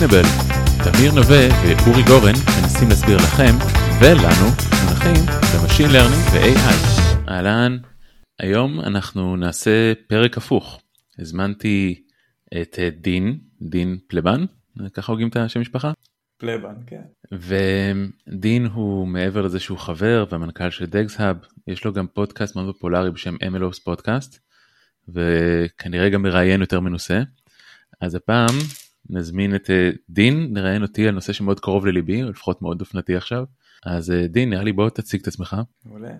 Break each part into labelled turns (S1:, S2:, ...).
S1: Explainable. תמיר נווה ואורי גורן מנסים להסביר לכם ולנו מונחים ב machine learning ו-AI. אהלן, היום אנחנו נעשה פרק הפוך. הזמנתי את דין, דין פלבן, ככה הוגים את השם משפחה?
S2: פלבן, כן.
S1: ודין הוא מעבר לזה שהוא חבר והמנכ"ל של DagsHub, יש לו גם פודקאסט מאוד פופולרי בשם MLOps פודקאסט, וכנראה גם מראיין יותר מנוסה. אז הפעם נזמין את אה, דין, נראיין אותי על נושא שמאוד קרוב לליבי, לפחות מאוד אופנתי עכשיו. אז אה, דין, נראה לי בוא תציג את עצמך.
S2: מעולה.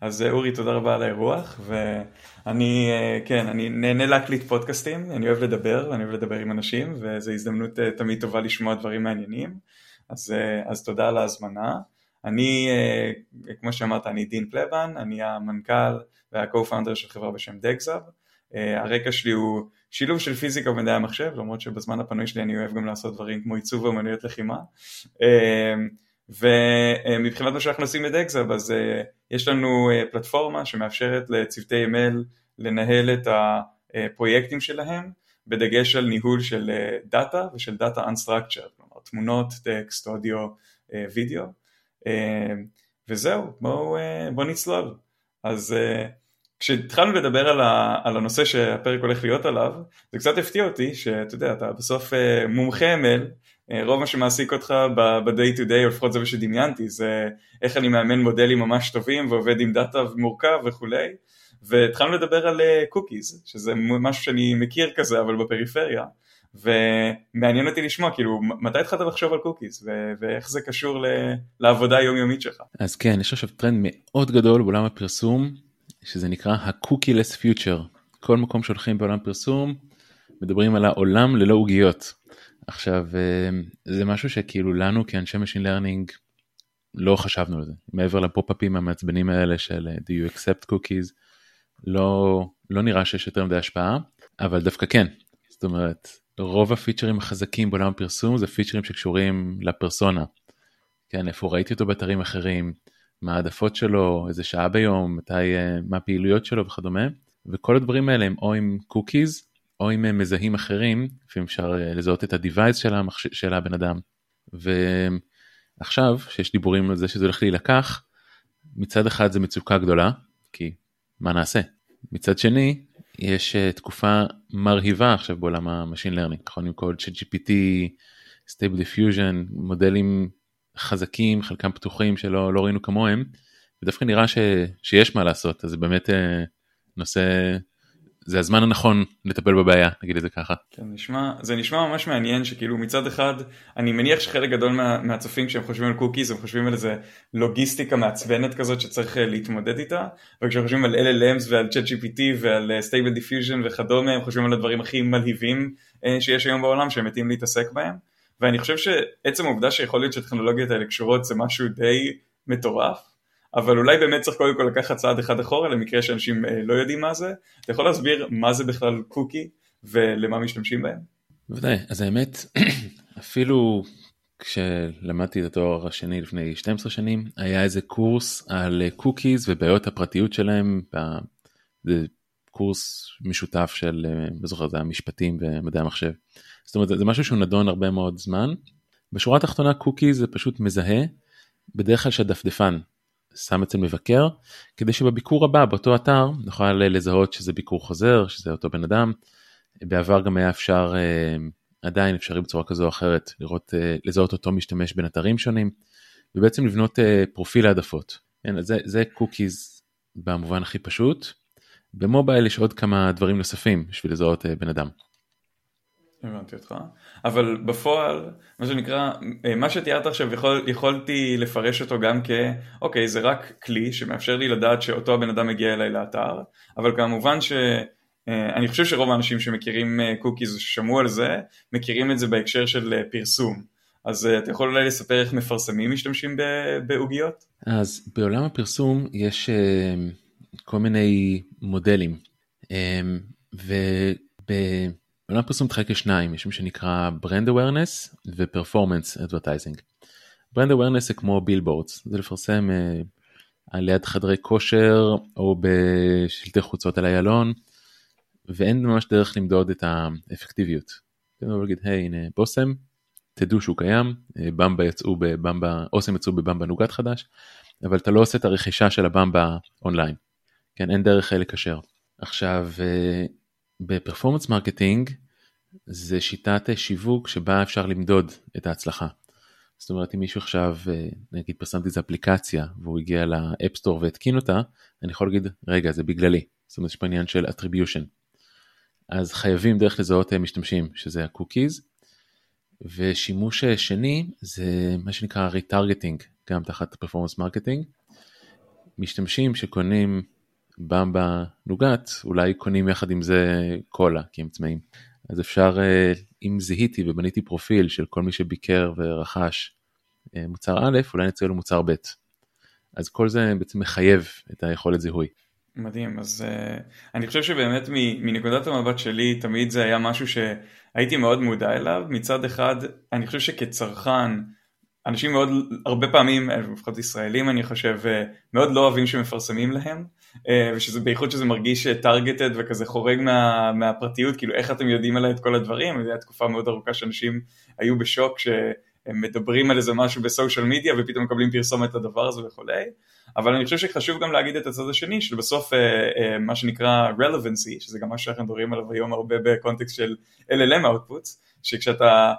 S2: אז אה, אורי, תודה רבה על האירוח, ואני, כן, אני נהנה להקליט פודקאסטים, אני אוהב לדבר, ואני אוהב לדבר עם אנשים, וזו הזדמנות תמיד טובה לשמוע דברים מעניינים. אז, אז תודה על ההזמנה. אני, כמו שאמרת, אני דין פלבן, אני המנכ"ל וה-co-founder של חברה בשם DagsHub. הרקע שלי הוא שילוב של פיזיקה ומדעי המחשב, למרות שבזמן הפנוי שלי אני אוהב גם לעשות דברים כמו עיצוב ואמנויות לחימה. אמ, ומבחינת מה שאנחנו עושים ב DagsHub, אז אה, יש לנו אה, פלטפורמה שמאפשרת לצוותי ML לנהל את הפרויקטים שלהם, בדגש על ניהול של דאטה אה, ושל דאטה unstructured, כלומר תמונות, טקסט, אודיו, וידאו. וזהו, בואו בוא נצלול. אז כשהתחלנו לדבר על, ה, על הנושא שהפרק הולך להיות עליו, זה קצת הפתיע אותי שאתה יודע, אתה בסוף אה, מומחה ML, אה, רוב מה שמעסיק אותך ב-day to day, או לפחות זה מה שדמיינתי, זה איך אני מאמן מודלים ממש טובים ועובד עם דאטה מורכב וכולי, והתחלנו לדבר על cookies, אה, שזה משהו שאני מכיר כזה, אבל בפריפריה. ומעניין אותי לשמוע כאילו מתי התחלת לחשוב על cookies ו- ואיך זה קשור ל- לעבודה היומיומית שלך.
S1: אז כן יש עכשיו טרנד מאוד גדול בעולם הפרסום שזה נקרא ה-Cookie-less Future. כל מקום שהולכים בעולם פרסום מדברים על העולם ללא עוגיות. עכשיו אה, זה משהו שכאילו לנו כאנשי Machine Learning לא חשבנו על זה מעבר ל pop-אפים המעצבנים האלה של אה, do you accept cookies לא לא נראה שיש יותר מדי השפעה אבל דווקא כן זאת אומרת רוב הפיצ'רים החזקים בעולם הפרסום זה פיצ'רים שקשורים לפרסונה. כן איפה ראיתי אותו באתרים אחרים מה העדפות שלו, איזה שעה ביום, מתי, אה, מה הפעילויות שלו וכדומה, וכל הדברים האלה הם או עם קוקיז או עם אה, מזהים אחרים, לפעמים אפשר אה, לזהות את ה-Device של, המחש... של הבן אדם. ועכשיו שיש דיבורים על זה שזה הולך להילקח, מצד אחד זה מצוקה גדולה, כי מה נעשה? מצד שני, יש תקופה מרהיבה עכשיו בעולם ה-machine learning, נכון? עם כל ChatGPT, Stable Diffusion, מודלים חזקים, חלקם פתוחים שלא לא ראינו כמוהם, ודווקא נראה ש, שיש מה לעשות, אז זה באמת אה, נושא, זה הזמן הנכון לטפל בבעיה, נגיד את זה ככה.
S2: כן, נשמע, זה נשמע ממש מעניין שכאילו מצד אחד, אני מניח שחלק גדול מה, מהצופים כשהם חושבים על cookies, הם חושבים על איזה לוגיסטיקה מעצבנת כזאת שצריך אה, להתמודד איתה, וכשהם חושבים על LLMs ועל ChatGPT ועל אה, Stable Diffusion וכדומה, הם חושבים על הדברים הכי מלהיבים שיש היום בעולם שהם מתים להתעסק בהם. ואני חושב שעצם העובדה שיכול להיות שהטכנולוגיות האלה קשורות זה משהו די מטורף, אבל אולי באמת צריך קודם כל לקחת צעד אחד אחורה למקרה שאנשים אה, לא יודעים מה זה. אתה יכול להסביר מה זה בכלל קוקי ולמה משתמשים בהם?
S1: בוודאי, אז האמת, אפילו כשלמדתי את התואר השני לפני 12 שנים, היה איזה קורס על קוקיז ובעיות הפרטיות שלהם, זה קורס משותף של, אה, לא זוכר, זה היה משפטים ומדעי המחשב. זאת אומרת זה משהו שהוא נדון הרבה מאוד זמן. בשורה התחתונה קוקי זה פשוט מזהה בדרך כלל שהדפדפן שם אצל מבקר כדי שבביקור הבא באותו אתר נוכל לזהות שזה ביקור חוזר שזה אותו בן אדם. בעבר גם היה אפשר אה, עדיין אפשרי בצורה כזו או אחרת לראות אה, לזהות אותו משתמש בין אתרים שונים ובעצם לבנות אה, פרופיל העדפות. כן, זה, זה קוקיז במובן הכי פשוט. במובייל יש עוד כמה דברים נוספים בשביל לזהות בן אדם.
S2: הבנתי אותך, אבל בפועל, מה שנקרא, אה, מה שתיארת עכשיו יכול, יכולתי לפרש אותו גם כ, אוקיי זה רק כלי שמאפשר לי לדעת שאותו הבן אדם מגיע אליי לאתר, אבל כמובן שאני אה, חושב שרוב האנשים שמכירים cookies אה, ששמעו על זה, מכירים את זה בהקשר של פרסום. אז אתה יכול אולי לספר איך מפרסמים משתמשים בעוגיות?
S1: אז בעולם הפרסום יש כל מיני מודלים, וב... עולם הפרסום מתחלק לשניים, יש מה שנקרא brand awareness ו-performance advertising. brand awareness זה כמו billboards, זה לפרסם uh, על יד חדרי כושר או בשלטי חוצות על איילון, ואין ממש דרך למדוד את האפקטיביות. אתה יכול להגיד, היי הנה בושם, תדעו שהוא קיים, במבה יצאו בבמבה, אוסם יצאו בבמבה נוגת חדש, אבל אתה לא עושה את הרכישה של הבמבה אונליין, כן, אין דרך לקשר. עכשיו, ב-performance marketing זה שיטת שיווק שבה אפשר למדוד את ההצלחה. זאת אומרת אם מישהו עכשיו נגיד פרסמתי איזה אפליקציה והוא הגיע ל-App Store והתקין אותה אני יכול להגיד רגע זה בגללי זאת אומרת יש פה עניין של attribution. אז חייבים דרך לזהות משתמשים שזה הקוקיז ושימוש שני זה מה שנקרא retargeting גם תחת performance marketing. משתמשים שקונים במבה נוגת אולי קונים יחד עם זה קולה כי הם צמאים. אז אפשר אם זיהיתי ובניתי פרופיל של כל מי שביקר ורכש מוצר א' אולי נציע לו מוצר ב'. אז כל זה בעצם מחייב את היכולת זיהוי.
S2: מדהים אז uh, אני חושב שבאמת מנקודת המבט שלי תמיד זה היה משהו שהייתי מאוד מודע אליו מצד אחד אני חושב שכצרכן אנשים מאוד הרבה פעמים לפחות ישראלים אני חושב מאוד לא אוהבים שמפרסמים להם אה, ושזה בייחוד שזה מרגיש טרגטד וכזה חורג מה, מהפרטיות כאילו איך אתם יודעים עליי את כל הדברים? זו הייתה תקופה מאוד ארוכה שאנשים היו בשוק שהם מדברים על איזה משהו בסושיאל מדיה ופתאום מקבלים פרסומת לדבר הזה וכולי. אבל אני חושב שחשוב גם להגיד את הצד השני של בסוף אה, אה, מה שנקרא relevancy שזה גם מה שאנחנו מדברים עליו היום הרבה בקונטקסט של LLM outputs שכשאתה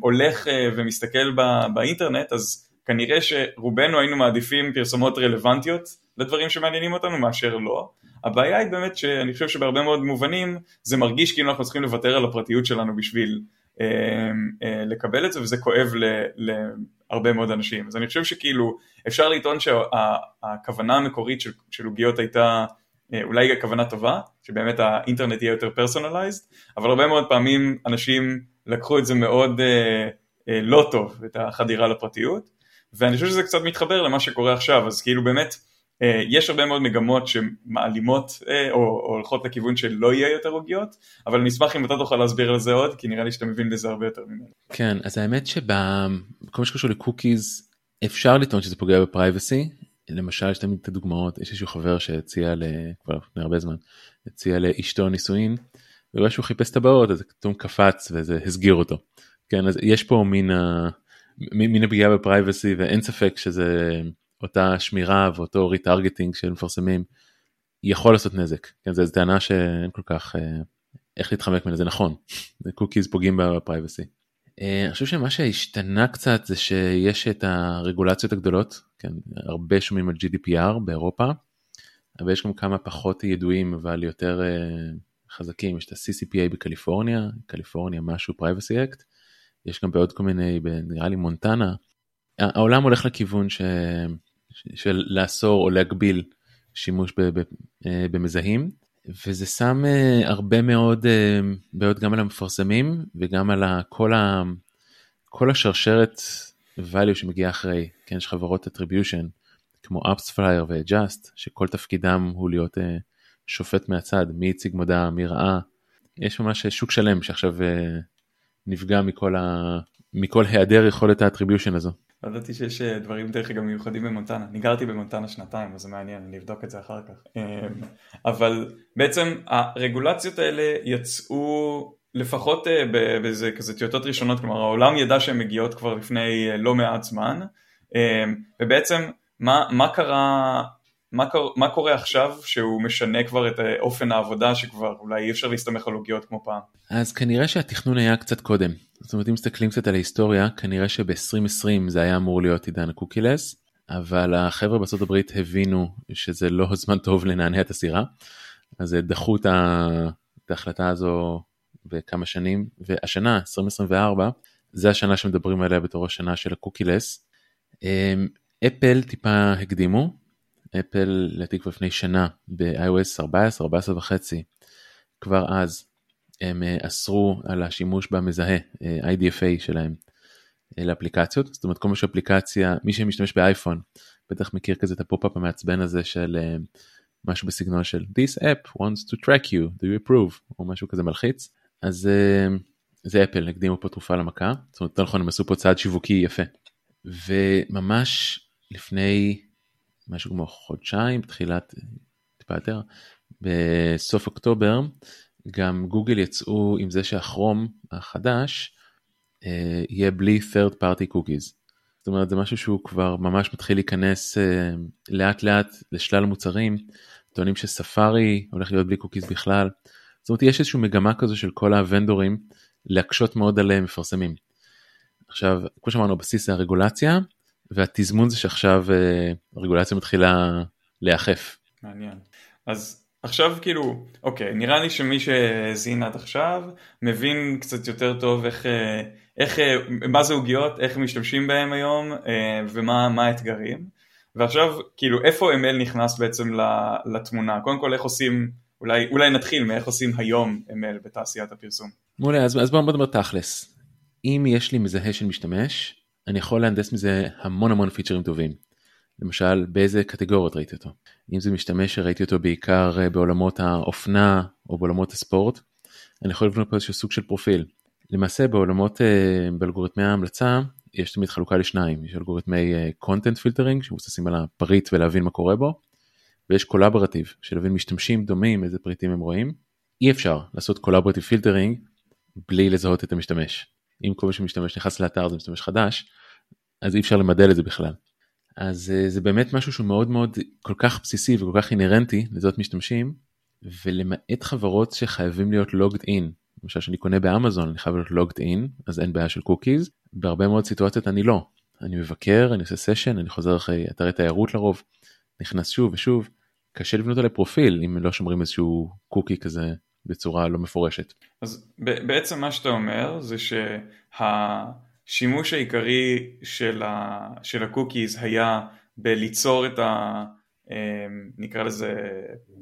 S2: הולך ומסתכל באינטרנט אז כנראה שרובנו היינו מעדיפים פרסומות רלוונטיות לדברים שמעניינים אותנו מאשר לא. הבעיה היא באמת שאני חושב שבהרבה מאוד מובנים זה מרגיש כאילו אנחנו צריכים לוותר על הפרטיות שלנו בשביל אה, אה, לקבל את זה וזה כואב ל, להרבה מאוד אנשים. אז אני חושב שכאילו אפשר לטעון שהכוונה המקורית של, עוגיות הייתה אה, אולי כוונה טובה, שבאמת האינטרנט יהיה יותר פרסונליזד, אבל הרבה מאוד פעמים אנשים לקחו את זה מאוד אה, אה, לא טוב, את החדירה לפרטיות, ואני חושב שזה קצת מתחבר למה שקורה עכשיו, אז כאילו באמת יש הרבה מאוד מגמות שמעלימות אה, או, או הולכות לכיוון של לא יהיה יותר עוגיות, אבל אני אשמח אם אתה תוכל להסביר על זה עוד, כי נראה לי שאתה מבין בזה הרבה יותר ממנו.
S1: כן, אז האמת שבכל מה שקשור לקוקיז, אפשר לטעון שזה פוגע בפרייבסי, למשל יש תמיד את הדוגמאות, יש איזשהו חבר שהציע כבר לפני הרבה זמן, הציע לאשתו נישואין, ורואה שהוא חיפש טבעות אז פתאום קפץ וזה הסגיר אותו. כן, אז יש פה מין, ה... מין הפגיעה ב-privacy ואין ספק שזה אותה שמירה ואותו retargeting של מפרסמים יכול לעשות נזק. כן, זו טענה שאין כל כך אה, איך להתחמק ממנה, זה נכון, cookies פוגעים ב-privacy. אה, אני חושב שמה שהשתנה קצת זה שיש את הרגולציות הגדולות, כן, הרבה שומעים על GDPR באירופה, אבל יש גם כמה פחות ידועים אבל יותר uh, חזקים, יש את ה-CCPA בקליפורניה, קליפורניה משהו Privacy Act, יש גם בעוד כל מיני, נראה לי מונטנה, העולם הולך לכיוון ש... של לאסור או להגביל שימוש. אה, במזהים, וזה שם uh, הרבה מאוד uh, בעיות גם על המפרסמים וגם על כל, ה... כל השרשרת value שמגיעה אחרי, כן, יש חברות attribution כמו AppsFlyer ו-Just שכל תפקידם הוא להיות שופט מהצד, מי הציג מודעה, מי ראה, יש ממש שוק שלם שעכשיו נפגע מכל, ה... מכל היעדר יכולת האטריביושן הזו.
S2: לא ידעתי שיש אה, דברים דרך אגב מיוחדים במונטנה, אני גרתי במונטנה שנתיים אז זה מעניין, אני אבדוק את זה אחר כך. אמ, אבל בעצם הרגולציות האלה יצאו לפחות אה, באיזה כזה טיוטות ראשונות, כלומר העולם ידע שהן מגיעות כבר לפני אה, לא מעט זמן, ובעצם מה, מה קרה מה, מה קורה עכשיו שהוא משנה כבר את אופן העבודה שכבר אולי אי אפשר להסתמך על עוגיות כמו פעם?
S1: אז כנראה שהתכנון היה קצת קודם. זאת אומרת אם מסתכלים קצת על ההיסטוריה כנראה שב-2020 זה היה אמור להיות עידן הקוקילס אבל החבר'ה בארצות הברית הבינו שזה לא זמן טוב לנענע את הסירה אז דחו את, ההחלטה הזו בכמה שנים והשנה 2024 זה השנה שמדברים עליה בתור השנה של הקוקילס. אמ, אפל טיפה הקדימו אפל לדעתי כבר לפני שנה ב-iOS 14, 14 וחצי, כבר אז הם אה, אסרו על השימוש במזהה אה, IDFA שלהם אה, לאפליקציות, זאת אומרת כל מה שאפליקציה, מי שמשתמש באייפון בטח מכיר כזה את ה-pop-up המעצבן הזה של משהו בסגנון של This app wants to track you, do you approve, או משהו כזה מלחיץ, אז זה אפל, הקדימו פה תרופה למכה, זאת אומרת, יותר נכון הם עשו פה צעד שיווקי יפה. וממש לפני משהו כמו חודשיים, תחילת, טיפה יותר, בסוף אוקטובר, גם גוגל יצאו עם זה שהכרום החדש אה, יהיה בלי third party cookies. זאת אומרת זה משהו שהוא כבר ממש מתחיל להיכנס אה, לאט לאט לשלל מוצרים, טוענים שספארי הולך להיות בלי קוקיז בכלל. זאת אומרת יש איזושהי מגמה כזו של כל הוונדורים להקשות מאוד על מפרסמים. עכשיו כמו שאמרנו הבסיס זה הרגולציה והתזמון זה שעכשיו אה, הרגולציה מתחילה להיאכף.
S2: מעניין. אז עכשיו כאילו אוקיי נראה לי שמי שהאזין עד עכשיו מבין קצת יותר טוב איך אה, איך, אה, מה זה עוגיות, איך משתמשים בהם היום ומה האתגרים. ועכשיו כאילו איפה ML נכנס בעצם לתמונה, קודם כל איך עושים, אולי, אולי נתחיל מאיך עושים היום ML בתעשיית הפרסום.
S1: מעולה, אז, אז בואו נדבר תכלס. אם יש לי מזהה של משתמש, אני יכול להנדס מזה המון המון פיצ'רים טובים. למשל באיזה קטגוריות ראיתי אותו. אם זה משתמש שראיתי אותו בעיקר אה, בעולמות האופנה או בעולמות הספורט, אני יכול לבנות פה איזשהו סוג של פרופיל. למעשה בעולמות, אה, באלגוריתמי ההמלצה, יש תמיד חלוקה לשניים, יש אלגוריתמי content filtering שמבוססים על הפריט ולהבין מה קורה בו, ויש collaborative של להבין משתמשים דומים איזה פריטים הם רואים. אי אפשר לעשות collaborative filtering בלי לזהות את המשתמש. אם כל מי שמשתמש נכנס לאתר זה משתמש חדש, אז אי אפשר למדל את זה בכלל. אז אה, זה באמת משהו שהוא מאוד מאוד כל כך בסיסי וכל כך אינהרנטי לזהות משתמשים, ולמעט חברות שחייבים להיות logged in. למשל שאני קונה באמזון אני חייב להיות logged in אז אין בעיה של cookies בהרבה מאוד סיטואציות אני לא. אני מבקר אני עושה session אני חוזר אחרי אתרי תיירות לרוב נכנס שוב ושוב. קשה לבנות עלי פרופיל אם לא שומרים איזשהו קוקי כזה בצורה לא מפורשת.
S2: אז בעצם מה שאתה אומר זה שהשימוש העיקרי של, ה, של הקוקיז היה בליצור את ה... אה, נקרא לזה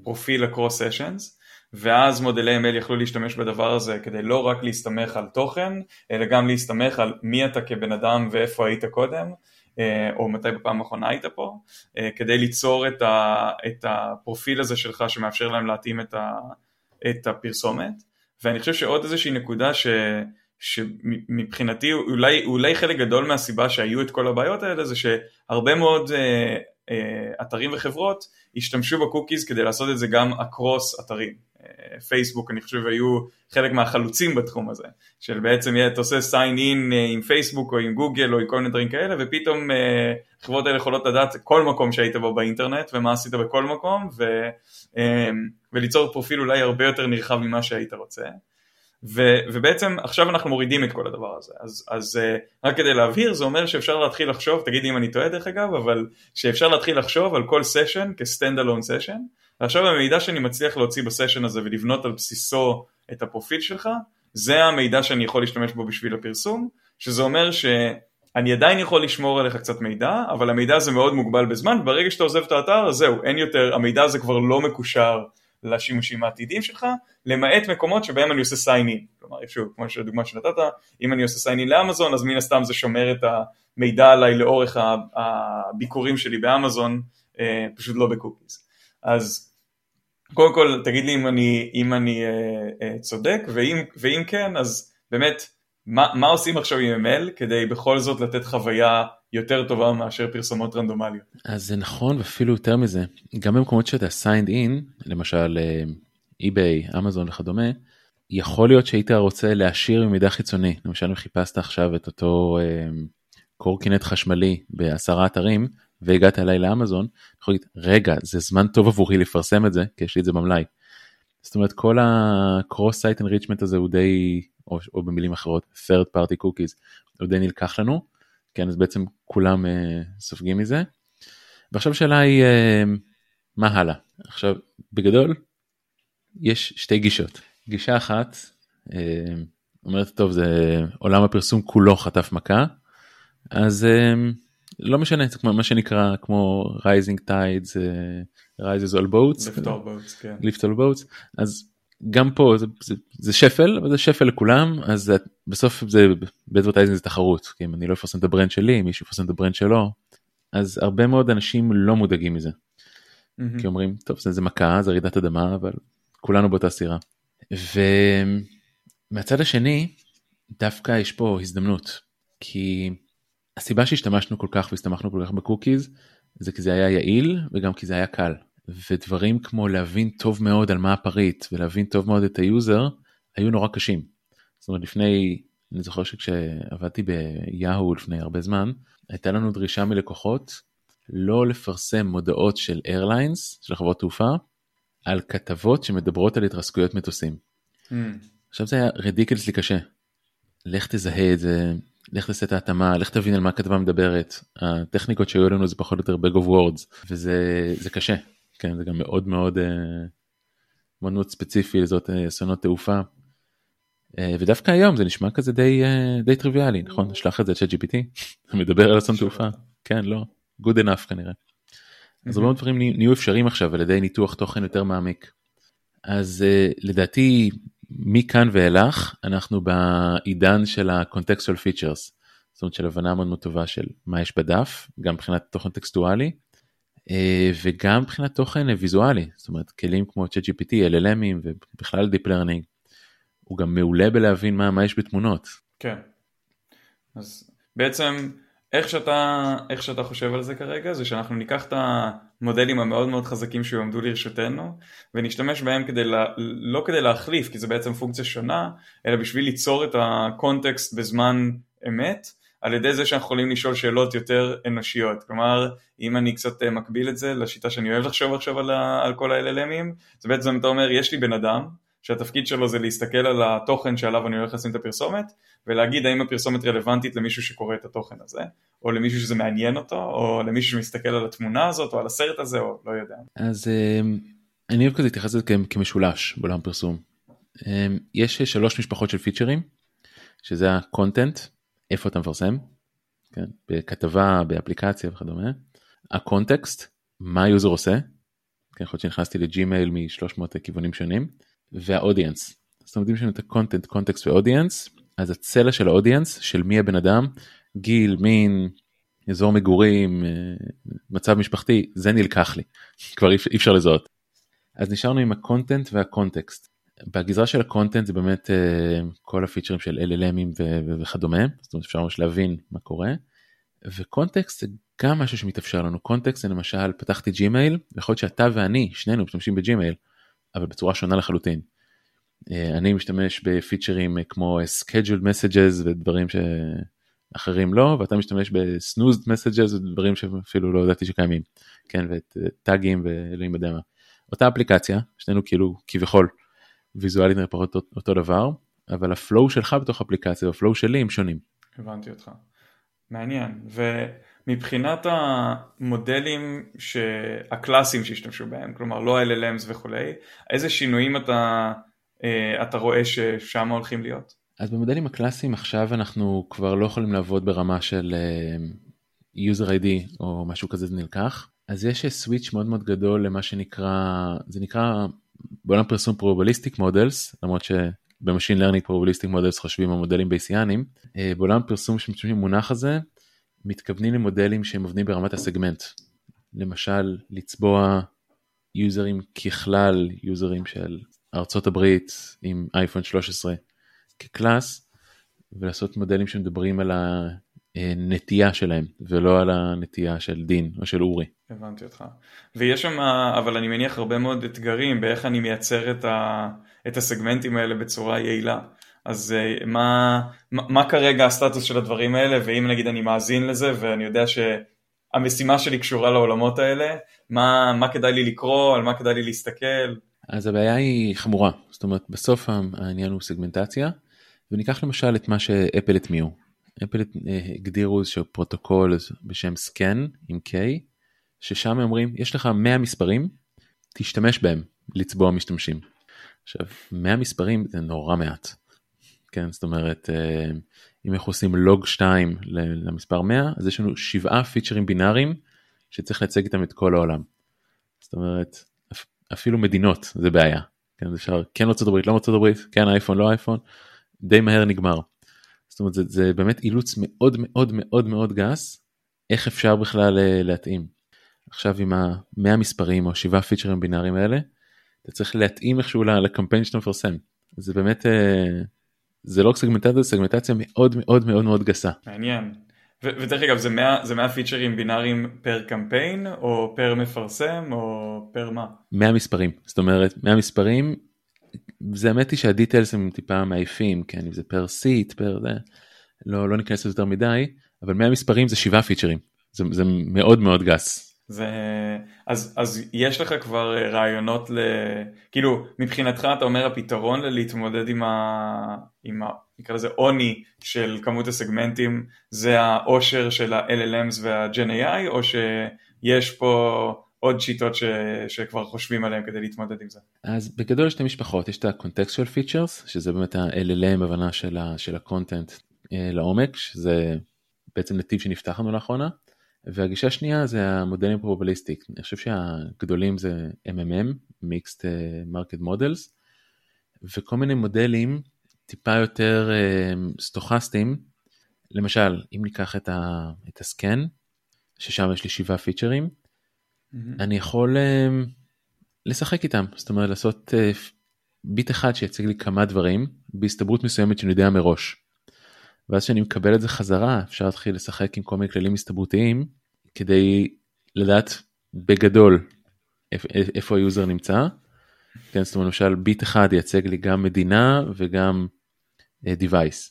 S2: פרופיל ה-cross sessions ואז מודלי ML יכלו להשתמש בדבר הזה כדי לא רק להסתמך על תוכן, אלא גם להסתמך על מי אתה כבן אדם ואיפה היית קודם, אה, או מתי בפעם האחרונה היית פה, אה, כדי ליצור את, ה, את הפרופיל הזה שלך שמאפשר להם להתאים את, ה, את הפרסומת. ואני חושב שעוד איזושהי נקודה ש, שמבחינתי אולי, אולי חלק גדול מהסיבה שהיו את כל הבעיות האלה זה שהרבה מאוד אה, אתרים וחברות השתמשו בקוקיז כדי לעשות את זה גם אקרוס אתרים. פייסבוק אני חושב היו חלק מהחלוצים בתחום הזה של בעצם אתה עושה sign in אה, עם פייסבוק או עם גוגל או עם כל מיני דברים כאלה ופתאום אה, החברות האלה יכולות לדעת כל מקום שהיית בו באינטרנט ומה עשית בכל מקום ו, אה, וליצור פרופיל אולי הרבה יותר נרחב ממה שהיית רוצה. ו, ובעצם עכשיו אנחנו מורידים את כל הדבר הזה. אז, אז רק כדי להבהיר זה אומר שאפשר להתחיל לחשוב תגידי אם אני טועה דרך אגב אבל שאפשר להתחיל לחשוב על כל session כ-stand alone session ועכשיו המידע שאני מצליח להוציא בסשן הזה ולבנות על בסיסו את הפרופיל שלך, זה המידע שאני יכול להשתמש בו בשביל הפרסום, שזה אומר שאני עדיין יכול לשמור עליך קצת מידע, אבל המידע הזה מאוד מוגבל בזמן, ברגע שאתה עוזב את האתר, אז זהו, אין יותר, המידע הזה כבר לא מקושר לשימושים העתידיים שלך, למעט מקומות שבהם אני עושה sign כלומר שוב, כמו שהדוגמה שנתת, אם אני עושה sign לאמזון, אז מן הסתם זה שומר את המידע עליי לאורך הביקורים שלי באמזון, אה, פשוט לא בקוקיס. אז קודם כל תגיד לי אם אני, אם אני אה, אה, צודק ואם, ואם כן אז באמת מה, מה עושים עכשיו עם ML כדי בכל זאת לתת חוויה יותר טובה מאשר פרסומות רנדומליות.
S1: אז זה נכון ואפילו יותר מזה גם במקומות שאתה signed in למשל אי-ביי אה, אמזון וכדומה יכול להיות שהיית רוצה להשאיר ממידע חיצוני למשל אם חיפשת עכשיו את אותו אה, קורקינט חשמלי בעשרה אתרים והגעת אליי לאמזון, אני יכול להגיד, רגע, זה זמן טוב עבורי לפרסם את זה, כי יש לי את זה במלאי. זאת אומרת, כל ה-cross site enrichment הזה הוא די, או, או במילים אחרות, third party cookies, הוא די נלקח לנו, כן, אז בעצם כולם uh, סופגים מזה. ועכשיו השאלה היא, uh, מה הלאה? עכשיו, בגדול, יש שתי גישות. גישה אחת, uh, אומרת, טוב, זה עולם הפרסום כולו חטף מכה, אז uh, לא משנה זה כמו מה שנקרא כמו rising tides uh, rises all boats
S2: lift all boats כן.
S1: lift all boats אז גם פה זה, זה, זה שפל אבל זה שפל לכולם אז זה, בסוף זה ב-advertising זה תחרות כי אם אני לא אפרסם את ה-brand שלי מישהו יפרסם את ה-brand שלו אז הרבה מאוד אנשים לא מודאגים מזה. Mm-hmm. כי אומרים טוב זה, זה מכה זה רעידת אדמה אבל כולנו באותה סירה. ומהצד השני דווקא יש פה הזדמנות כי הסיבה שהשתמשנו כל כך והסתמכנו כל כך ב-cookies זה כי זה היה יעיל וגם כי זה היה קל. ודברים כמו להבין טוב מאוד על מה הפריט ולהבין טוב מאוד את ה-user היו נורא קשים. זאת אומרת לפני אני זוכר שכשעבדתי ביהו לפני הרבה זמן, הייתה לנו דרישה מלקוחות לא לפרסם מודעות של airlines, של חברות תעופה, על כתבות שמדברות על התרסקויות מטוסים. Mm. עכשיו זה היה רדיקלסלי קשה. לך תזהה את זה, לך תעשה את ההתאמה, לך תבין על מה הכתבה מדברת. הטכניקות שהיו לנו זה פחות או יותר bag of words, וזה קשה. כן, זה גם מאוד מאוד אה, מאוד ספציפי לזאת אה, אסונות תעופה. אה, ודווקא היום זה נשמע כזה די די טריוויאלי נכון שלח את זה צ'אט gpt מדבר על אסון תעופה כן לא good enough כנראה. אז הרבה דברים נהיו אפשריים עכשיו על ידי ניתוח תוכן יותר מעמיק. אז לדעתי מכאן ואילך אנחנו בעידן של ה-contextual features. זאת אומרת של הבנה מאוד מאוד טובה של מה יש בדף גם מבחינת תוכן טקסטואלי אה, וגם מבחינת תוכן ויזואלי זאת אומרת כלים כמו ChatGPT, LLMים ובכלל Deep Learning. הוא גם מעולה בלהבין מה, מה יש בתמונות.
S2: כן. אז בעצם איך שאתה, איך שאתה חושב על זה כרגע זה שאנחנו ניקח את המודלים המאוד מאוד חזקים שיועמדו לרשותנו ונשתמש בהם כדי לה, לא כדי להחליף כי זה בעצם פונקציה שונה אלא בשביל ליצור את הקונטקסט בזמן אמת על ידי זה שאנחנו יכולים לשאול שאלות יותר אנושיות. כלומר אם אני קצת אה, מקביל את זה לשיטה שאני אוהב לחשוב עכשיו על, על כל ה-LLMים זה בעצם אתה אומר יש לי בן אדם שהתפקיד שלו זה להסתכל על התוכן שעליו אני הולך לשים את הפרסומת ולהגיד האם הפרסומת רלוונטית למישהו שקורא את התוכן הזה או למישהו שזה מעניין אותו או למישהו שמסתכל על התמונה הזאת או על הסרט הזה או לא יודע.
S1: אז אמ, אני אוהב כזה להתייחס לזה כמשולש בעולם פרסום. אמ, יש שלוש משפחות של פיצ'רים שזה הקונטנט איפה אתה מפרסם כן, בכתבה באפליקציה וכדומה הקונטקסט מה היוזר עושה. כן, יכול להיות שנכנסתי לג'ימייל מ-300 כיוונים שונים. וה audience. זאת אומרת אם יש לנו את ה content, context ו audience, אז הצלע של ה audience, של מי הבן אדם, גיל, מין, אזור מגורים, אה, מצב משפחתי, זה נלקח לי, כבר אי אפשר לזהות. אז נשארנו עם ה content וה context. בגזרה של ה content זה באמת אה, כל הפיצ'רים של LLM ים וכדומה, זאת אומרת אפשר ממש להבין מה קורה. ו context זה גם משהו שמתאפשר לנו, context זה למשל פתחתי ג'ימייל, ויכול להיות שאתה ואני, שנינו משתמשים בג'ימייל, אבל בצורה שונה לחלוטין. אה, אני משתמש בפיצ'רים אה, כמו scheduled messages ודברים שאחרים לא, ואתה משתמש ב-snoozed messages ודברים שאפילו לא ידעתי שקיימים, כן, וטאגים ואלוהים יודע מה. אותה אפליקציה, שנינו כאילו כביכול ויזואלית נראות אותו דבר, אבל ה flow שלך בתוך אפליקציה וה flow שלי הם שונים.
S2: הבנתי אותך. מעניין. ו... מבחינת המודלים הקלאסיים שהשתמשו בהם, כלומר לא LLMs וכולי, איזה שינויים אתה, אה, אתה רואה ששם הולכים להיות?
S1: אז במודלים הקלאסיים עכשיו אנחנו כבר לא יכולים לעבוד ברמה של אה, user ID או משהו כזה זה נלקח, אז יש switch מאוד מאוד גדול למה שנקרא, זה נקרא בעולם פרסום probabilistic models, למרות שב machine learning probabilistic models חושבים על מודלים בייסיאנים, אה, בעולם פרסום שמשתמשים במונח הזה, מתכוונים למודלים שהם עובדים ברמת הסגמנט. למשל, לצבוע יוזרים ככלל, יוזרים של ארצות הברית עם אייפון 13 כ class, ולעשות מודלים שמדברים על הנטייה שלהם, ולא על הנטייה של דין או של אורי.
S2: הבנתי אותך. ויש שם, אבל אני מניח הרבה מאוד אתגרים באיך אני מייצר את, ה, את הסגמנטים האלה בצורה יעילה. אז אה, מה, מה, מה כרגע הסטטוס של הדברים האלה, ואם נגיד אני מאזין לזה ואני יודע שהמשימה שלי קשורה לעולמות האלה, מה, מה כדאי לי לקרוא, על מה כדאי לי להסתכל?
S1: אז הבעיה היא חמורה, זאת אומרת בסוף העניין הוא סגמנטציה, וניקח למשל את מה שאפל הטמיעו. אפל אה, הגדירו איזשהו פרוטוקול בשם סקן עם K, ששם אומרים יש לך 100 מספרים, תשתמש בהם לצבוע משתמשים. עכשיו 100 מספרים זה נורא מעט. כן, זאת אומרת, אה, אם אנחנו עושים לוג 2 למספר 100, אז יש לנו שבעה פיצ'רים בינאריים שצריך לייצג איתם את כל העולם. זאת אומרת, אפילו מדינות זה בעיה. כן, אפשר כן ארצות הברית, לא ארצות הברית, כן אייפון, לא אייפון, די מהר נגמר. זאת אומרת, זה, זה באמת אילוץ מאוד מאוד מאוד מאוד גס, איך אפשר בכלל אה, להתאים. עכשיו עם המאה מספרים או שבעה פיצ'רים בינאריים האלה, אתה צריך להתאים איכשהו לקמפיין שאתה מפרסם. זה באמת אה, זה לא סגמנטציה, זה סגמנטציה מאוד מאוד מאוד מאוד גסה.
S2: מעניין. ודרך אגב זה 100, זה 100 פיצ'רים בינאריים פר קמפיין או פר מפרסם או פר מה?
S1: 100 מספרים, זאת אומרת 100 מספרים זה האמת היא שה details הם טיפה מעייפים, כן, אם זה פר סיט, פר זה, לא, לא ניכנס לזה יותר מדי, אבל 100 מספרים זה 7 פיצ'רים, זה, זה מאוד מאוד גס.
S2: זה אז אז יש לך כבר רעיונות ל... כאילו מבחינתך אתה אומר הפתרון ללהתמודד עם ה... עם ה... נקרא לזה עוני של כמות הסגמנטים זה העושר של ה-LLMs וה-Gen AI או שיש פה עוד שיטות ש... שכבר חושבים עליהם כדי להתמודד עם זה?
S1: אז בגדול יש שתי משפחות יש את ה-contextual features שזה באמת ה-LLM הבנה של ה-content אה, לעומק שזה בעצם נתיב שנפתח לנו לאחרונה. והגישה השנייה זה המודלים probabilistic, אני חושב שהגדולים זה MMM, Mixed אה, Market Models, וכל מיני מודלים טיפה יותר אה, סטוכסטיים, למשל אם ניקח את, ה, את ה SKAN, ששם יש לי שבעה פיצ'רים, אמהם. אני יכול אה, לשחק איתם, זאת אומרת לעשות ביט אחד שיציג לי כמה דברים בהסתברות מסוימת שאני יודע מראש. ואז כשאני מקבל את זה חזרה אפשר להתחיל לשחק עם כל מיני כללים הסתברותיים כדי לדעת בגדול איפה היוזר נמצא. כן, זאת אומרת למשל ביט אחד ייצג לי גם מדינה וגם אה, device.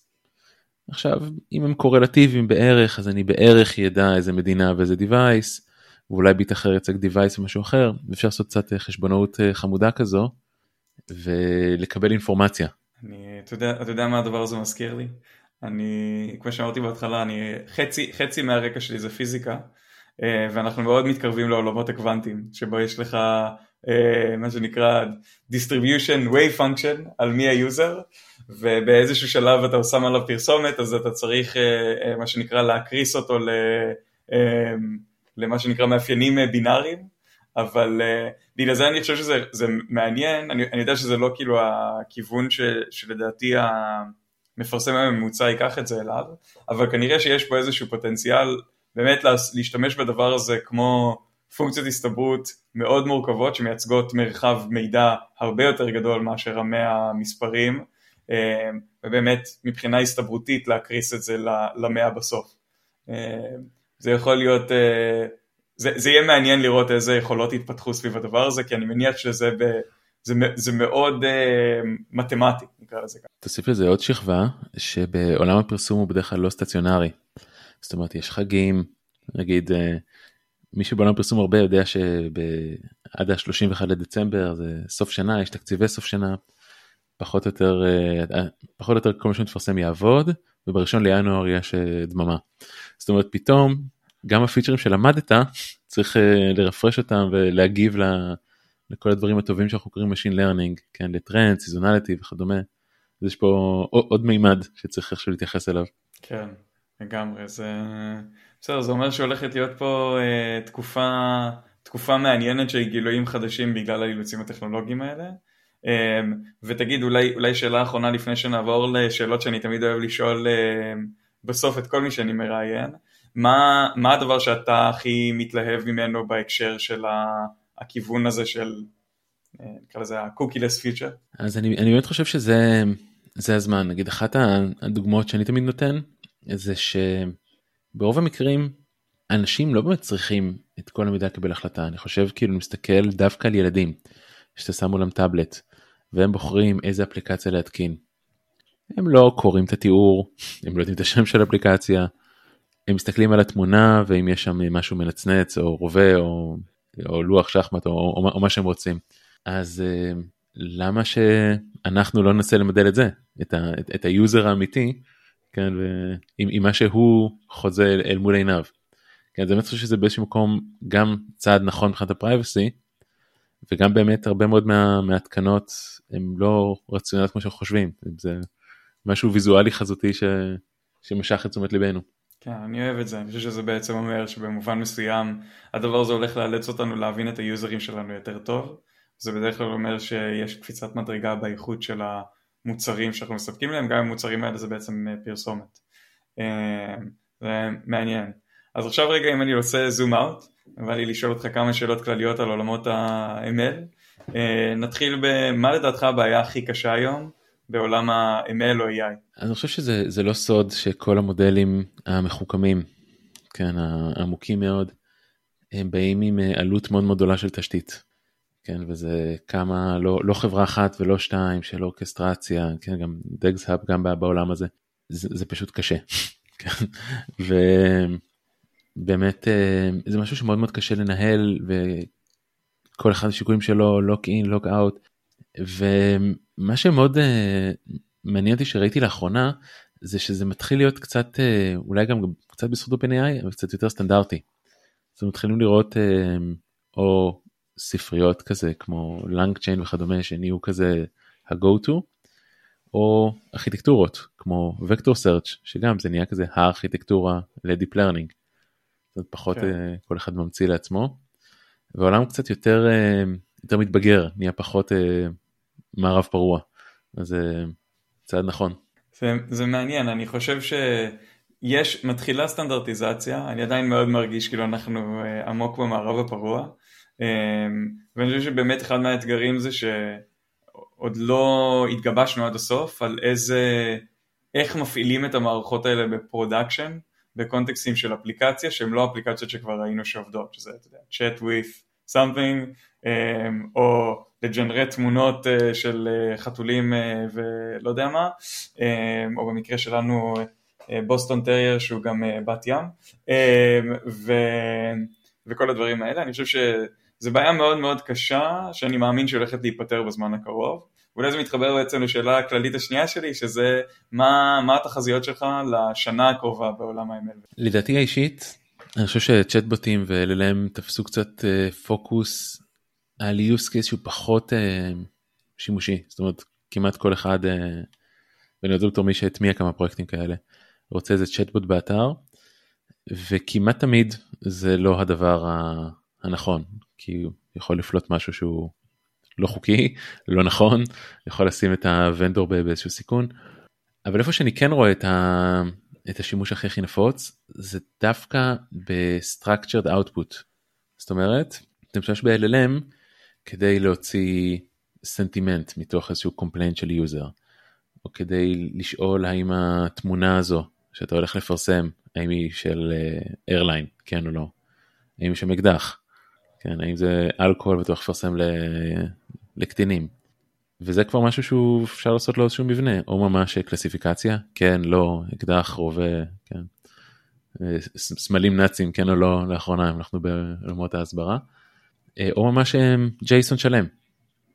S1: עכשיו אם הם קורלטיביים בערך אז אני בערך אדע איזה מדינה ואיזה device ואולי ביט אחר ייצג device ומשהו אחר אפשר לעשות קצת אה, חשבונאות אה, חמודה כזו ולקבל אינפורמציה.
S2: אני, אתה, יודע, אתה יודע מה הדבר הזה מזכיר לי? אני, כמו שאמרתי בהתחלה, אני, חצי, חצי מהרקע שלי זה פיזיקה, אה, ואנחנו מאוד מתקרבים לעולמות הקוונטיים, שבו יש לך אה, מה שנקרא distribution wave function על מי היוזר, ובאיזשהו שלב אתה שם עליו פרסומת, אז אתה צריך אה, מה שנקרא להקריס אותו למה שנקרא מאפיינים בינאריים, אבל בגלל זה אני חושב שזה מעניין, אני, אני יודע שזה לא כאילו הכיוון ש, שלדעתי ה... מפרסם הממוצע ייקח את זה אליו, אבל כנראה שיש פה איזשהו פוטנציאל באמת להשתמש בדבר הזה כמו פונקציות הסתברות מאוד מורכבות שמייצגות מרחב מידע הרבה יותר גדול מאשר המאה המספרים אה, ובאמת מבחינה הסתברותית להקריס את זה למאה בסוף. אה, זה יכול להיות, אה, זה, זה יהיה מעניין לראות איזה יכולות יתפתחו סביב הדבר הזה כי אני מניח שזה ב... זה, זה מאוד uh, מתמטי נקרא לזה ככה.
S1: תוסיף לזה עוד שכבה שבעולם הפרסום הוא בדרך כלל לא סטציונרי. זאת אומרת יש חגים נגיד uh, מי שבעולם הפרסום הרבה יודע שעד ה-31 לדצמבר זה סוף שנה יש תקציבי סוף שנה פחות או יותר uh, פחות או יותר כל מה שמתפרסם יעבוד ובראשון לינואר יש דממה. זאת אומרת פתאום גם הפיצ'רים שלמדת צריך לרפרש אותם ולהגיב ל... לה... לכל הדברים הטובים שאנחנו קוראים Machine Learning, כן, לטרנד, סיזונליטי וכדומה. אז יש פה עוד מימד שצריך איכשהו להתייחס אליו.
S2: כן, לגמרי, זה בסדר, זה אומר שהולכת להיות פה אה, תקופה, תקופה מעניינת של גילויים חדשים בגלל האילוצים הטכנולוגיים האלה. אה, ותגיד אולי, אולי שאלה אחרונה לפני שנעבור לשאלות שאני תמיד אוהב לשאול אה, בסוף את כל מי שאני מראיין, מה, מה הדבר שאתה הכי מתלהב ממנו בהקשר של ה... הכיוון הזה של אה, נקרא לזה ה-cookie-less feature.
S1: אז אני, אני באמת חושב שזה זה הזמן נגיד אחת הדוגמאות שאני תמיד נותן זה שברוב המקרים אנשים לא באמת צריכים את כל המידע לקבל החלטה אני חושב כאילו מסתכל דווקא על ילדים שאתה שם מולם טאבלט והם בוחרים איזה אפליקציה להתקין. הם לא קוראים את התיאור הם לא יודעים את השם של האפליקציה הם מסתכלים על התמונה ואם יש שם משהו מנצנץ או רובה או או לוח שחמט או, או, או מה שהם רוצים. אז אה, למה שאנחנו לא ננסה למדל את זה, את, ה, את, את היוזר האמיתי, כן, ועם, עם מה שהוא חוזה אל, אל מול עיניו. כן, אז אני חושב שזה באיזשהו מקום גם צעד נכון מבחינת הפרייבסי, וגם באמת הרבה מאוד מה, מההתקנות הם לא רציונליות כמו שאנחנו חושבים, זה משהו ויזואלי חזותי ש, שמשך את תשומת ליבנו.
S2: כן, אני אוהב את זה, אני חושב שזה בעצם אומר שבמובן מסוים הדבר הזה הולך לאלץ אותנו להבין את היוזרים שלנו יותר טוב. זה בדרך כלל אומר שיש קפיצת מדרגה באיכות של המוצרים שאנחנו מספקים להם, גם המוצרים האלה זה בעצם אה, פרסומת. אה, זה מעניין. אז עכשיו רגע אם אני עושה זום אאוט, בא לי לשאול אותך כמה שאלות כלליות על עולמות ה-ML. אה, נתחיל במה לדעתך הבעיה הכי קשה היום בעולם ה-ML או AI?
S1: אני חושב שזה לא סוד שכל המודלים המחוכמים, כן, העמוקים מאוד, הם באים עם אה, עלות מאוד מאוד גדולה של תשתית. כן, וזה כמה, לא, לא חברה אחת ולא שתיים של אורקסטרציה, כן, גם דגס האב גם בעולם הזה, זה, זה פשוט קשה. כן, ובאמת אה, זה משהו שמאוד מאוד קשה לנהל וכל אחד השיקולים שלו, לוק אין, לוק אאוט, ומה שמאוד אה, מעניין אותי שראיתי לאחרונה, זה שזה מתחיל להיות קצת, אה, אולי גם קצת בזכות OpenAI, אבל קצת יותר סטנדרטי. אז מתחילים לראות או ספריות כזה כמו לנגצ'יין וכדומה שנהיו כזה ה-go to או ארכיטקטורות כמו vector search שגם זה נהיה כזה הארכיטקטורה ל deep learning. פחות כן. אה, כל אחד ממציא לעצמו. והעולם קצת יותר אה, יותר מתבגר נהיה פחות אה, מערב פרוע אז אה, צעד נכון.
S2: זה, זה מעניין אני חושב שיש מתחילה סטנדרטיזציה אני עדיין מאוד מרגיש כאילו אנחנו אה, עמוק במערב הפרוע אמ, ואני חושב שבאמת אחד מהאתגרים זה שעוד לא התגבשנו עד הסוף על איזה, איך מפעילים את המערכות האלה ב production בקונטקסטים של אפליקציה שהן לא אפליקציות שכבר ראינו שעובדות, שזה אתה יודע, chat with something אמ, או ל generate תמונות אה, של אה, חתולים אה, ולא יודע מה, או במקרה שלנו בוסטון טרייר שהוא גם בת ים ו... וכל הדברים האלה, אני חושב ש... זו בעיה מאוד מאוד קשה שאני מאמין שהולכת להיפתר בזמן הקרוב. אולי זה מתחבר בעצם לשאלה הכללית השנייה שלי שזה מה, מה התחזיות שלך לשנה הקרובה בעולם ה-ML.
S1: לדעתי האישית אני חושב שצ'טבוטים ו-LLM תפסו קצת uh, פוקוס על use case שהוא פחות uh, שימושי זאת אומרת כמעט כל אחד uh, ואני יודע בתור מי שהטמיע כמה פרויקטים כאלה רוצה איזה צ'טבוט באתר וכמעט תמיד זה לא הדבר הנכון כי הוא יכול לפלוט משהו שהוא לא חוקי, לא נכון, יכול לשים את ה vendor באיזשהו סיכון. אבל איפה שאני כן רואה את, ה... את השימוש הכי הכי נפוץ זה דווקא ב-structured output. זאת אומרת, אתה משתמש ב-LLM כדי להוציא סנטימנט מתוך איזשהו complaint של user, או כדי לשאול האם התמונה הזו שאתה הולך לפרסם, האם היא של איירליין, uh, כן או לא, האם היא של אקדח, כן, האם זה אלכוהול ואתה הולך לפרסם לקטינים. וזה כבר משהו שהוא אפשר לעשות לו איזשהו מבנה, או ממש קלסיפיקציה, כן, לא, אקדח, רובה, כן. סמלים נאצים, כן או לא, לאחרונה אנחנו בעולמות ההסברה. אה, או ממש JSON שלם.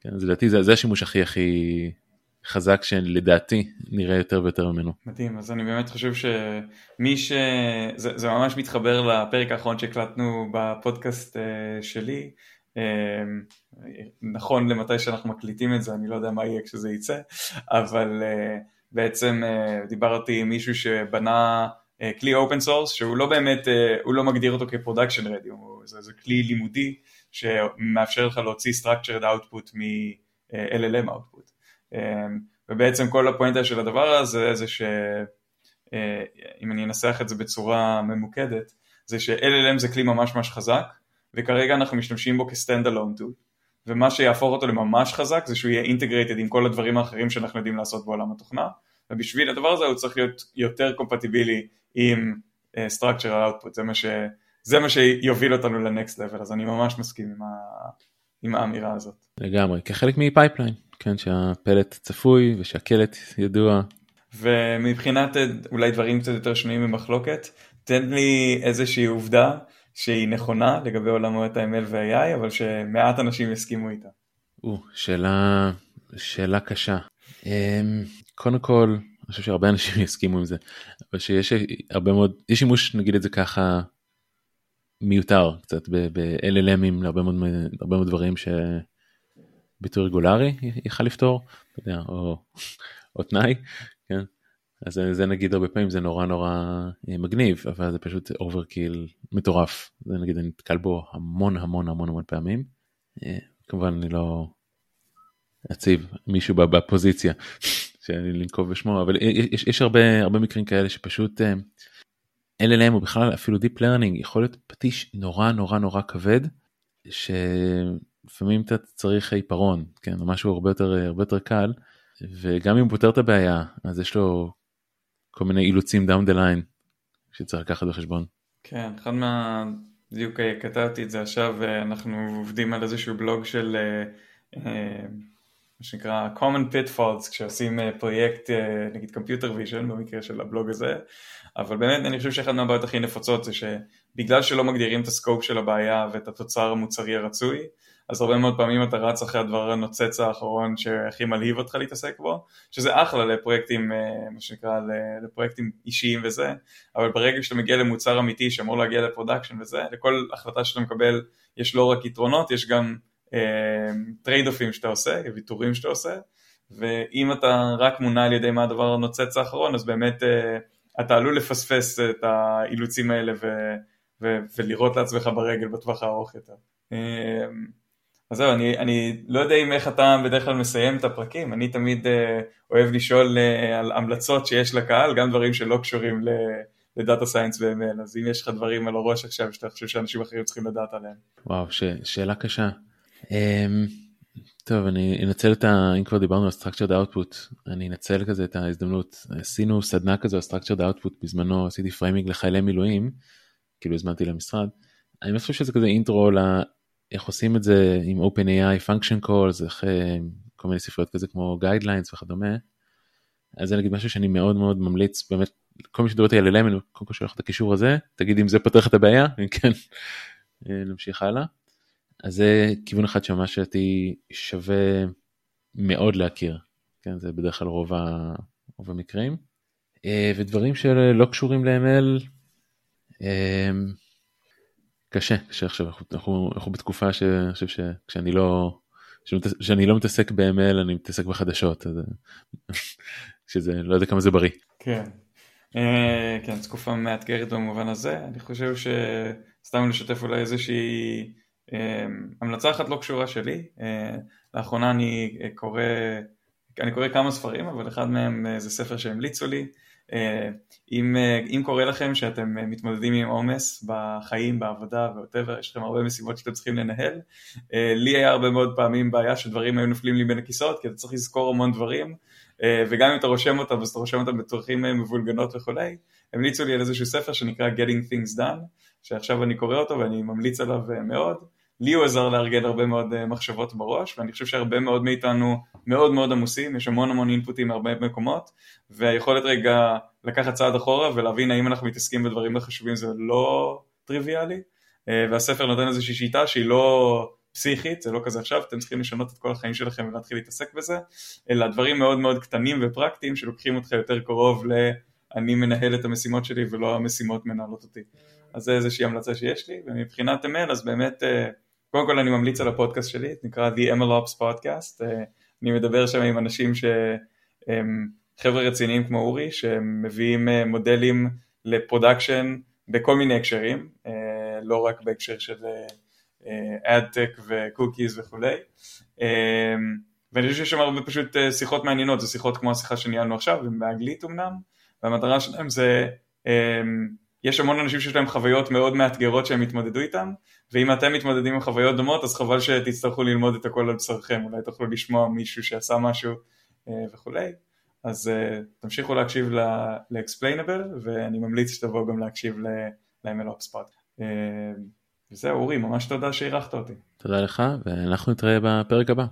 S1: כן, אז לדעתי זה, זה השימוש הכי הכי חזק שלדעתי נראה יותר ויותר ממנו.
S2: מדהים, אז אני באמת חושב שמי ש... זה, זה ממש מתחבר לפרק האחרון שהקלטנו בפודקאסט שלי. אה, נכון למתי שאנחנו מקליטים את זה, אני לא יודע מה יהיה כשזה יצא, אבל אה, בעצם אה, דיברתי עם מישהו שבנה אה, כלי open source שהוא לא באמת, הוא לא מגדיר אותו כ production ready, זה, זה כלי לימודי שמאפשר לך להוציא structured output מ-LLM output. אמ, ובעצם כל הפואנטה של הדבר הזה זה שאם אה, אני אנסח את זה בצורה ממוקדת זה ש-LLM זה כלי ממש ממש חזק וכרגע אנחנו משתמשים בו כ standalone tool ומה שיהפוך אותו לממש חזק זה שהוא יהיה integrated עם כל הדברים האחרים שאנחנו יודעים לעשות בעולם התוכנה. ובשביל הדבר הזה הוא צריך להיות יותר קומפטיבילי עם אה, structural output. זה מה, ש, זה מה שיוביל אותנו ל next level אז אני ממש מסכים עם, ה, עם האמירה הזאת.
S1: לגמרי. כחלק מ pipeline כן, שהפלט צפוי ושהקלט ידוע.
S2: ומבחינת אולי דברים קצת יותר שנויים במחלוקת, תן לי איזושהי עובדה שהיא נכונה לגבי עולמות ה-ML וה-AI, אבל שמעט אנשים יסכימו איתה.
S1: או, שאלה, שאלה קשה. אמ, קודם כל, אני חושב שהרבה אנשים יסכימו עם זה, אבל שיש הרבה מאוד, יש שימוש נגיד את זה ככה מיותר קצת ב- LLM ים להרבה מאוד, מאוד דברים ש... ביטוי רגולרי יכל לפתור, אתה יודע, או, או תנאי? אז זה נגיד הרבה פעמים זה נורא נורא אה, מגניב, אבל זה פשוט overkill מטורף. זה נגיד אני נתקל בו המון המון המון המון פעמים. אה, כמובן אני לא אציב מישהו בפוזיציה שאני לנקוב בשמו, אבל יש, יש הרבה הרבה מקרים כאלה שפשוט אה, LLM או בכלל אפילו Deep Learning יכול להיות פטיש נורא נורא נורא כבד. ש... לפעמים אתה צריך עיפרון, כן, משהו הרבה יותר, הרבה יותר קל, וגם אם הוא פותר את הבעיה, אז יש לו כל מיני אילוצים down the line שצריך לקחת בחשבון.
S2: כן, אחד מה... בדיוק כתבתי את זה עכשיו, אנחנו עובדים על איזשהו בלוג של מה שנקרא common pitfalls כשעושים פרויקט נגיד computer vision במקרה של הבלוג הזה אבל באמת אני חושב שאחת מהבעיות הכי נפוצות זה שבגלל שלא מגדירים את הסקופ של הבעיה ואת התוצר המוצרי הרצוי אז הרבה מאוד פעמים אתה רץ אחרי הדבר הנוצץ האחרון שהכי מלהיב אותך להתעסק בו, שזה אחלה לפרויקטים, אה, מה שנקרא, לפרויקטים אישיים וזה, אבל ברגע שאתה מגיע למוצר אמיתי שאמור להגיע ל production וזה, לכל החלטה שאתה מקבל יש לא רק יתרונות, יש גם trade אה, off ים שאתה עושה, ויתורים שאתה עושה, ואם אתה רק מונע על ידי מה הדבר הנוצץ האחרון, אז באמת אה, אתה עלול לפספס את האילוצים האלה ו- ו- ולירות לעצמך ברגל בטווח הארוך יותר. אז זהו, אני, אני לא יודע אם איך אתה בדרך כלל מסיים את הפרקים, אני תמיד אה, אוהב לשאול אה, על המלצות שיש לקהל, גם דברים שלא קשורים ל data science ו-ML, אז אם יש לך דברים על הראש עכשיו שאתה חושב שאנשים אחרים צריכים לדעת עליהם.
S1: וואו, ש- שאלה קשה. אמ, טוב, אני אנצל את ה... אם כבר דיברנו על structured output, אני אנצל כזה את ההזדמנות, עשינו סדנה כזו על structured output, בזמנו עשיתי free training לחיילי מילואים, כאילו הזמנתי למשרד. אני חושב שזה כזה intro איך עושים את זה עם OpenAI function calls, איך אה, כל מיני ספריות כזה כמו guidelines וכדומה. אז זה נגיד משהו שאני מאוד מאוד ממליץ באמת כל מי שדובר על אני קודם כל שולח את הקישור הזה תגיד אם זה פותר לך את הבעיה אם כן אה, נמשיך הלאה. אז זה כיוון אחד שממש לדעתי שווה מאוד להכיר כן זה בדרך כלל רוב, ה... רוב המקרים אה, ודברים שלא קשורים ל-ML קשה, קשה עכשיו, אנחנו, אנחנו, בתקופה שאני חושב שכשאני לא, שאני לא מתעסק ב-ML אני מתעסק בחדשות, אז, שזה, לא יודע כמה זה בריא.
S2: כן, אה, כן, תקופה מאתגרת במובן הזה, אני חושב שסתם לשתף אולי איזושהי אה, המלצה אחת לא קשורה שלי, אה, לאחרונה אני קורא, אני קורא כמה ספרים, אבל אחד מהם זה ספר שהמליצו לי, אם, אה, אם קורה לכם שאתם אה, מתמודדים עם עומס בחיים, בעבודה ואוטבר, יש לכם הרבה משימות שאתם צריכים לנהל, לי היה הרבה מאוד פעמים בעיה שדברים היו נופלים לי בין הכיסאות, כי אתה צריך לזכור המון דברים, וגם אם אתה רושם אותם, אז אתה רושם אותם בצרכים מבולגנות וכולי, המליצו לי על איזשהו ספר שנקרא Getting Things Done, שעכשיו אני קורא אותו ואני ממליץ עליו מאוד. לי הוא עזר לארגן הרבה מאוד אה, מחשבות בראש, ואני חושב שהרבה מאוד מאיתנו מאוד מאוד עמוסים, יש המון המון אינפוטים מהרבה מקומות, והיכולת רגע לקחת צעד אחורה ולהבין האם אנחנו מתעסקים בדברים החשובים זה לא טריוויאלי, אה, והספר נותן איזושהי שיטה שהיא לא פסיכית, זה לא כזה עכשיו, אתם צריכים לשנות את כל החיים שלכם ולהתחיל להתעסק בזה, אלא דברים מאוד מאוד קטנים ופרקטיים שלוקחים אותך יותר קרוב ל... אני מנהל את המשימות שלי ולא המשימות מנהלות אותי. אז זה איזושהי המלצה שיש לי, ומבחינת ML אז באמת אה, קודם כל אני ממליץ על הפודקאסט שלי, נקרא The MLOps Podcast, אה, אני מדבר שם עם אנשים שהם חבר'ה רציניים כמו אורי, שהם מביאים אה, מודלים ל production בכל מיני הקשרים, אה, לא רק בהקשר של AdTech ו cookies וכולי. ואני חושב שיש שם הרבה פשוט שיחות מעניינות, זה שיחות כמו השיחה שניהלנו עכשיו, באנגלית אמנם, והמטרה שלהם זה יש המון אנשים שיש להם חוויות מאוד מאתגרות שהם התמודדו איתם, ואם אתם מתמודדים עם חוויות דומות אז חבל שתצטרכו ללמוד את הכל על בשרכם, אולי תוכלו לשמוע מישהו שעשה משהו אה, וכולי, אז אה, תמשיכו להקשיב ל-explainable ואני ממליץ שתבואו גם להקשיב ל-MLOps pod. אה, וזהו אורי, ממש תודה שאירחת אותי.
S1: תודה לך ואנחנו נתראה בפרק הבא.